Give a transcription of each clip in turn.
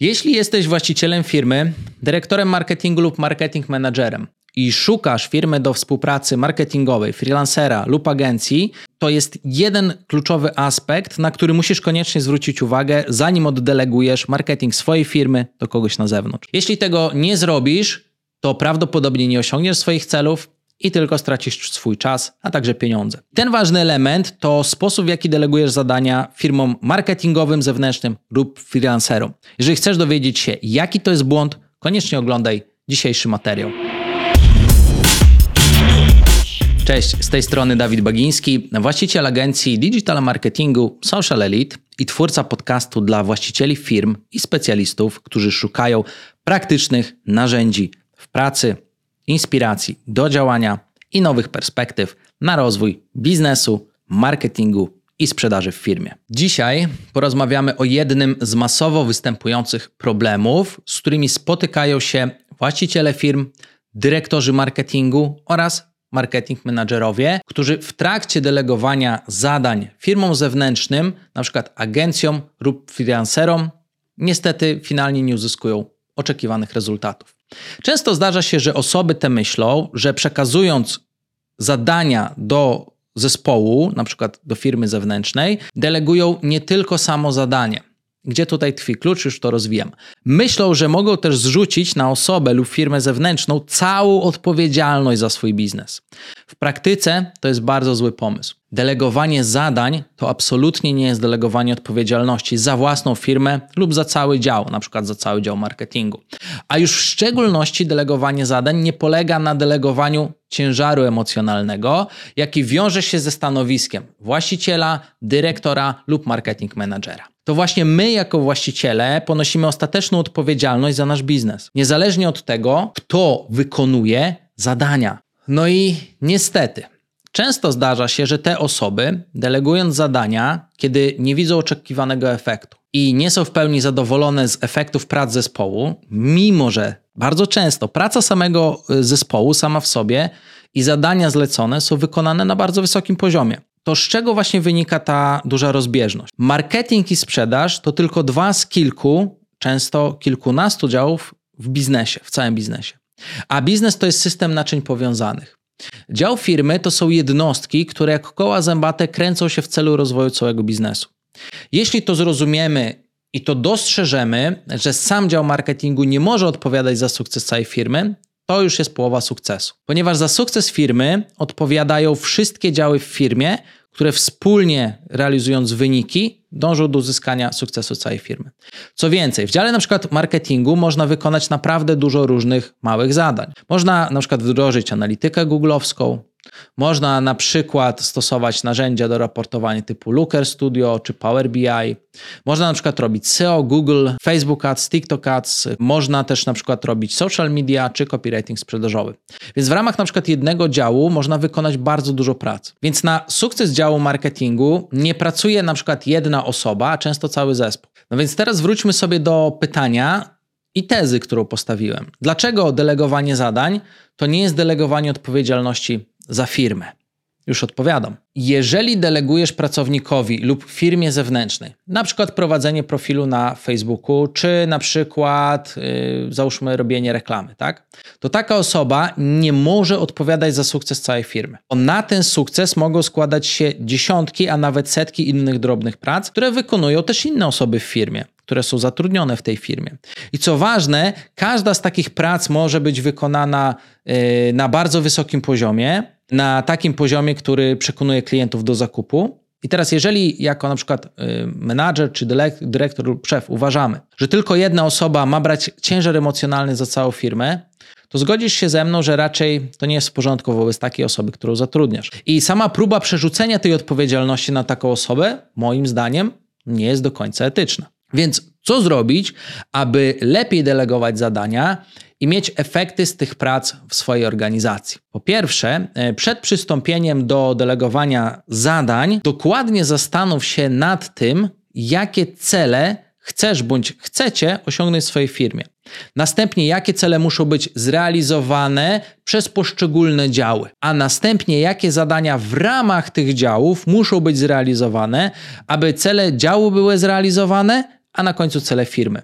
Jeśli jesteś właścicielem firmy, dyrektorem marketingu lub marketing managerem i szukasz firmy do współpracy marketingowej, freelancera lub agencji, to jest jeden kluczowy aspekt, na który musisz koniecznie zwrócić uwagę, zanim oddelegujesz marketing swojej firmy do kogoś na zewnątrz. Jeśli tego nie zrobisz, to prawdopodobnie nie osiągniesz swoich celów i tylko stracisz swój czas, a także pieniądze. Ten ważny element to sposób, w jaki delegujesz zadania firmom marketingowym, zewnętrznym lub freelancerom. Jeżeli chcesz dowiedzieć się, jaki to jest błąd, koniecznie oglądaj dzisiejszy materiał. Cześć, z tej strony Dawid Bagiński, właściciel agencji digital marketingu Social Elite i twórca podcastu dla właścicieli firm i specjalistów, którzy szukają praktycznych narzędzi w pracy, inspiracji do działania i nowych perspektyw na rozwój biznesu, marketingu i sprzedaży w firmie. Dzisiaj porozmawiamy o jednym z masowo występujących problemów, z którymi spotykają się właściciele firm, dyrektorzy marketingu oraz marketing menadżerowie, którzy w trakcie delegowania zadań firmom zewnętrznym, przykład agencjom lub freelancerom, niestety finalnie nie uzyskują oczekiwanych rezultatów. Często zdarza się, że osoby te myślą, że przekazując zadania do zespołu, na przykład do firmy zewnętrznej, delegują nie tylko samo zadanie. Gdzie tutaj tkwi klucz, już to rozwijam. Myślą, że mogą też zrzucić na osobę lub firmę zewnętrzną całą odpowiedzialność za swój biznes. W praktyce to jest bardzo zły pomysł. Delegowanie zadań to absolutnie nie jest delegowanie odpowiedzialności za własną firmę lub za cały dział, na przykład za cały dział marketingu. A już w szczególności delegowanie zadań nie polega na delegowaniu ciężaru emocjonalnego, jaki wiąże się ze stanowiskiem właściciela, dyrektora lub marketing managera to właśnie my, jako właściciele, ponosimy ostateczną odpowiedzialność za nasz biznes. Niezależnie od tego, kto wykonuje zadania. No i niestety, często zdarza się, że te osoby, delegując zadania, kiedy nie widzą oczekiwanego efektu i nie są w pełni zadowolone z efektów prac zespołu, mimo że bardzo często praca samego y, zespołu sama w sobie i zadania zlecone są wykonane na bardzo wysokim poziomie to z czego właśnie wynika ta duża rozbieżność? Marketing i sprzedaż to tylko dwa z kilku, często kilkunastu działów w biznesie, w całym biznesie. A biznes to jest system naczyń powiązanych. Dział firmy to są jednostki, które jak koła zębate kręcą się w celu rozwoju całego biznesu. Jeśli to zrozumiemy i to dostrzeżemy, że sam dział marketingu nie może odpowiadać za sukces całej firmy, to już jest połowa sukcesu. Ponieważ za sukces firmy odpowiadają wszystkie działy w firmie, które wspólnie realizując wyniki dążą do uzyskania sukcesu całej firmy. Co więcej, w dziale na przykład marketingu można wykonać naprawdę dużo różnych małych zadań. Można na przykład wdrożyć analitykę googlowską, można na przykład stosować narzędzia do raportowania typu Looker Studio czy Power BI. Można na przykład robić SEO, Google, Facebook Ads, TikTok Ads. Można też na przykład robić social media czy copywriting sprzedażowy. Więc w ramach na przykład jednego działu można wykonać bardzo dużo pracy. Więc na sukces działu marketingu nie pracuje na przykład jedna osoba, a często cały zespół. No więc teraz wróćmy sobie do pytania, i tezy, którą postawiłem. Dlaczego delegowanie zadań to nie jest delegowanie odpowiedzialności za firmę. Już odpowiadam. Jeżeli delegujesz pracownikowi lub firmie zewnętrznej, na przykład prowadzenie profilu na Facebooku, czy na przykład yy, załóżmy robienie reklamy, tak? To taka osoba nie może odpowiadać za sukces całej firmy. Bo na ten sukces mogą składać się dziesiątki, a nawet setki innych drobnych prac, które wykonują też inne osoby w firmie które są zatrudnione w tej firmie. I co ważne, każda z takich prac może być wykonana yy, na bardzo wysokim poziomie, na takim poziomie, który przekonuje klientów do zakupu. I teraz, jeżeli jako na przykład y, menadżer czy dyrektor lub szef uważamy, że tylko jedna osoba ma brać ciężar emocjonalny za całą firmę, to zgodzisz się ze mną, że raczej to nie jest w porządku wobec takiej osoby, którą zatrudniasz. I sama próba przerzucenia tej odpowiedzialności na taką osobę, moim zdaniem, nie jest do końca etyczna. Więc co zrobić, aby lepiej delegować zadania i mieć efekty z tych prac w swojej organizacji. Po pierwsze, e, przed przystąpieniem do delegowania zadań, dokładnie zastanów się nad tym, jakie cele chcesz bądź chcecie osiągnąć w swojej firmie. Następnie, jakie cele muszą być zrealizowane przez poszczególne działy, a następnie, jakie zadania w ramach tych działów muszą być zrealizowane, aby cele działu były zrealizowane, a na końcu cele firmy.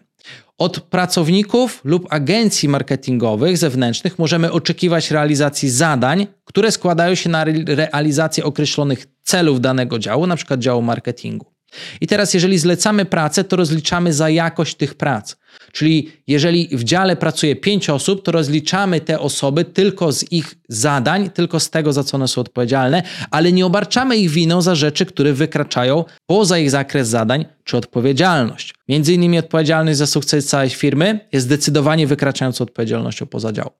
Od pracowników lub agencji marketingowych zewnętrznych możemy oczekiwać realizacji zadań, które składają się na realizację określonych celów danego działu, np. działu marketingu. I teraz, jeżeli zlecamy pracę, to rozliczamy za jakość tych prac. Czyli jeżeli w dziale pracuje pięć osób, to rozliczamy te osoby tylko z ich zadań, tylko z tego, za co one są odpowiedzialne, ale nie obarczamy ich winą za rzeczy, które wykraczają poza ich zakres zadań czy odpowiedzialność. Między innymi odpowiedzialność za sukces całej firmy jest zdecydowanie wykraczającą odpowiedzialnością poza dział.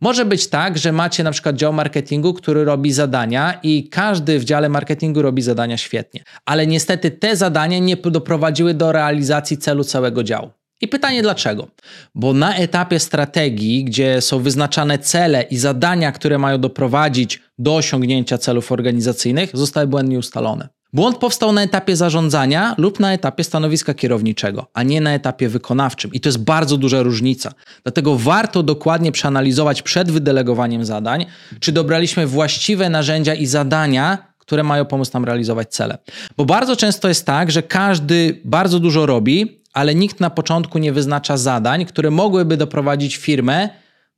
Może być tak, że macie na przykład dział marketingu, który robi zadania i każdy w dziale marketingu robi zadania świetnie, ale niestety te zadania nie doprowadziły do realizacji celu całego działu. I pytanie dlaczego? Bo na etapie strategii, gdzie są wyznaczane cele i zadania, które mają doprowadzić do osiągnięcia celów organizacyjnych, zostały błędnie ustalone. Błąd powstał na etapie zarządzania lub na etapie stanowiska kierowniczego, a nie na etapie wykonawczym. I to jest bardzo duża różnica. Dlatego warto dokładnie przeanalizować przed wydelegowaniem zadań, czy dobraliśmy właściwe narzędzia i zadania, które mają pomóc nam realizować cele. Bo bardzo często jest tak, że każdy bardzo dużo robi, ale nikt na początku nie wyznacza zadań, które mogłyby doprowadzić firmę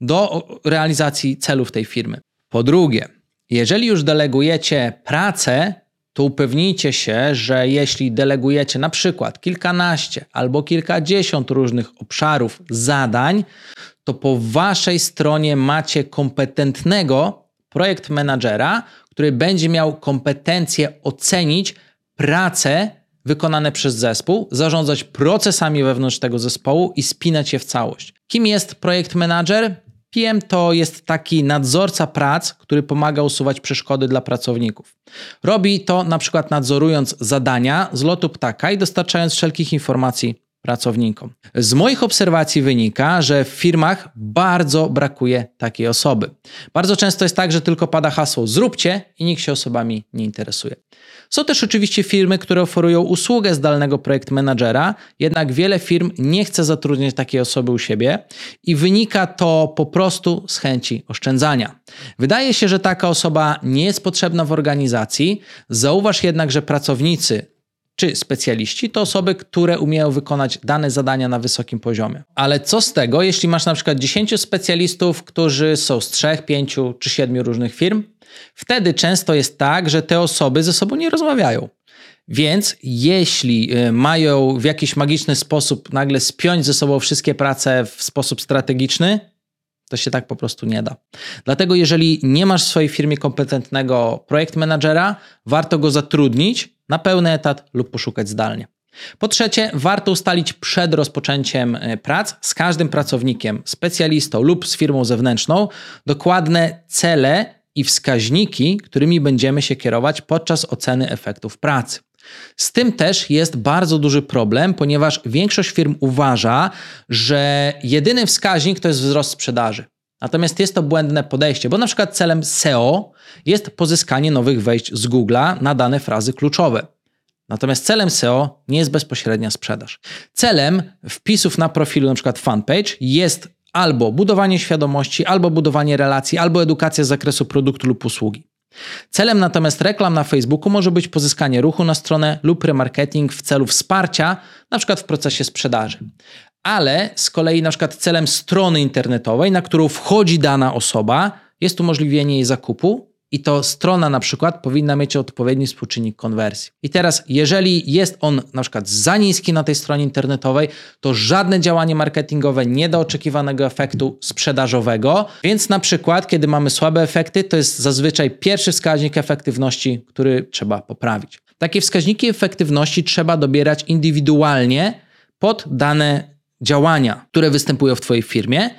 do realizacji celów tej firmy. Po drugie, jeżeli już delegujecie pracę, to upewnijcie się, że jeśli delegujecie na przykład kilkanaście albo kilkadziesiąt różnych obszarów zadań, to po waszej stronie macie kompetentnego projekt menadżera, który będzie miał kompetencje ocenić pracę wykonane przez zespół, zarządzać procesami wewnątrz tego zespołu i spinać je w całość. Kim jest projekt manager? PM to jest taki nadzorca prac, który pomaga usuwać przeszkody dla pracowników. Robi to na przykład nadzorując zadania z lotu ptaka i dostarczając wszelkich informacji pracownikom. Z moich obserwacji wynika, że w firmach bardzo brakuje takiej osoby. Bardzo często jest tak, że tylko pada hasło zróbcie i nikt się osobami nie interesuje. Są też oczywiście firmy, które oferują usługę zdalnego projekt menadżera, jednak wiele firm nie chce zatrudniać takiej osoby u siebie i wynika to po prostu z chęci oszczędzania. Wydaje się, że taka osoba nie jest potrzebna w organizacji. Zauważ jednak, że pracownicy czy specjaliści to osoby, które umieją wykonać dane zadania na wysokim poziomie. Ale co z tego, jeśli masz na przykład 10 specjalistów, którzy są z 3, 5 czy 7 różnych firm? Wtedy często jest tak, że te osoby ze sobą nie rozmawiają. Więc jeśli y, mają w jakiś magiczny sposób nagle spiąć ze sobą wszystkie prace w sposób strategiczny, to się tak po prostu nie da. Dlatego, jeżeli nie masz w swojej firmie kompetentnego projekt menadżera, warto go zatrudnić na pełny etat lub poszukać zdalnie. Po trzecie, warto ustalić przed rozpoczęciem e, prac z każdym pracownikiem, specjalistą lub z firmą zewnętrzną dokładne cele i wskaźniki, którymi będziemy się kierować podczas oceny efektów pracy. Z tym też jest bardzo duży problem, ponieważ większość firm uważa, że jedyny wskaźnik to jest wzrost sprzedaży. Natomiast jest to błędne podejście, bo na przykład celem SEO jest pozyskanie nowych wejść z Google'a na dane frazy kluczowe. Natomiast celem SEO nie jest bezpośrednia sprzedaż. Celem wpisów na profilu, przykład fanpage, jest albo budowanie świadomości, albo budowanie relacji, albo edukacja z zakresu produktu lub usługi. Celem natomiast reklam na Facebooku może być pozyskanie ruchu na stronę lub remarketing w celu wsparcia, przykład w procesie sprzedaży. Ale z kolei przykład celem strony internetowej, na którą wchodzi dana osoba, jest umożliwienie jej zakupu i to strona na przykład powinna mieć odpowiedni współczynnik konwersji. I teraz, jeżeli jest on na przykład za niski na tej stronie internetowej, to żadne działanie marketingowe nie da oczekiwanego efektu sprzedażowego, więc na przykład, kiedy mamy słabe efekty, to jest zazwyczaj pierwszy wskaźnik efektywności, który trzeba poprawić. Takie wskaźniki efektywności trzeba dobierać indywidualnie pod dane działania, które występują w Twojej firmie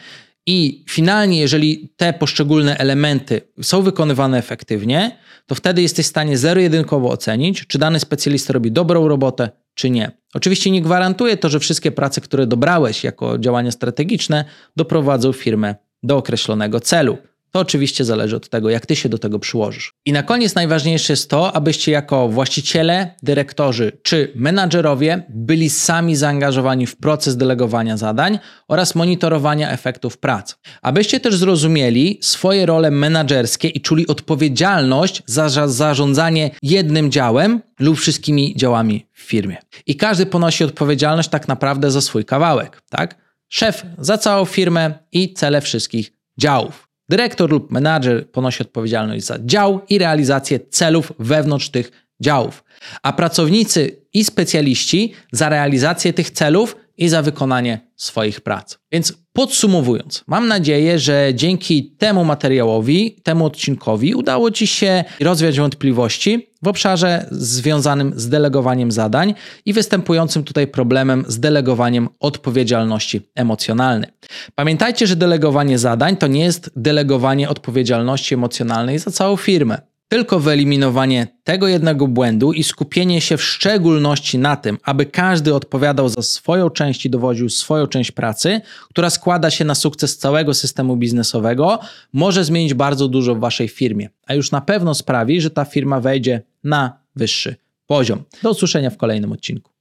i finalnie, jeżeli te poszczególne elementy są wykonywane efektywnie, to wtedy jesteś w stanie zero-jedynkowo ocenić, czy dany specjalista robi dobrą robotę, czy nie. Oczywiście nie gwarantuje to, że wszystkie prace, które dobrałeś jako działania strategiczne, doprowadzą firmę do określonego celu. To oczywiście zależy od tego, jak ty się do tego przyłożysz. I na koniec najważniejsze jest to, abyście jako właściciele, dyrektorzy czy menadżerowie byli sami zaangażowani w proces delegowania zadań oraz monitorowania efektów prac. Abyście też zrozumieli swoje role menadżerskie i czuli odpowiedzialność za zarządzanie jednym działem lub wszystkimi działami w firmie. I każdy ponosi odpowiedzialność tak naprawdę za swój kawałek, tak? Szef za całą firmę i cele wszystkich działów. Dyrektor lub menadżer ponosi odpowiedzialność za dział i realizację celów wewnątrz tych działów, a pracownicy i specjaliści za realizację tych celów i za wykonanie swoich prac. Więc podsumowując, mam nadzieję, że dzięki temu materiałowi, temu odcinkowi udało Ci się rozwiać wątpliwości w obszarze związanym z delegowaniem zadań i występującym tutaj problemem z delegowaniem odpowiedzialności emocjonalnej. Pamiętajcie, że delegowanie zadań to nie jest delegowanie odpowiedzialności emocjonalnej za całą firmę. Tylko wyeliminowanie tego jednego błędu i skupienie się w szczególności na tym, aby każdy odpowiadał za swoją część i dowodził swoją część pracy, która składa się na sukces całego systemu biznesowego, może zmienić bardzo dużo w waszej firmie, a już na pewno sprawi, że ta firma wejdzie na wyższy poziom. Do usłyszenia w kolejnym odcinku.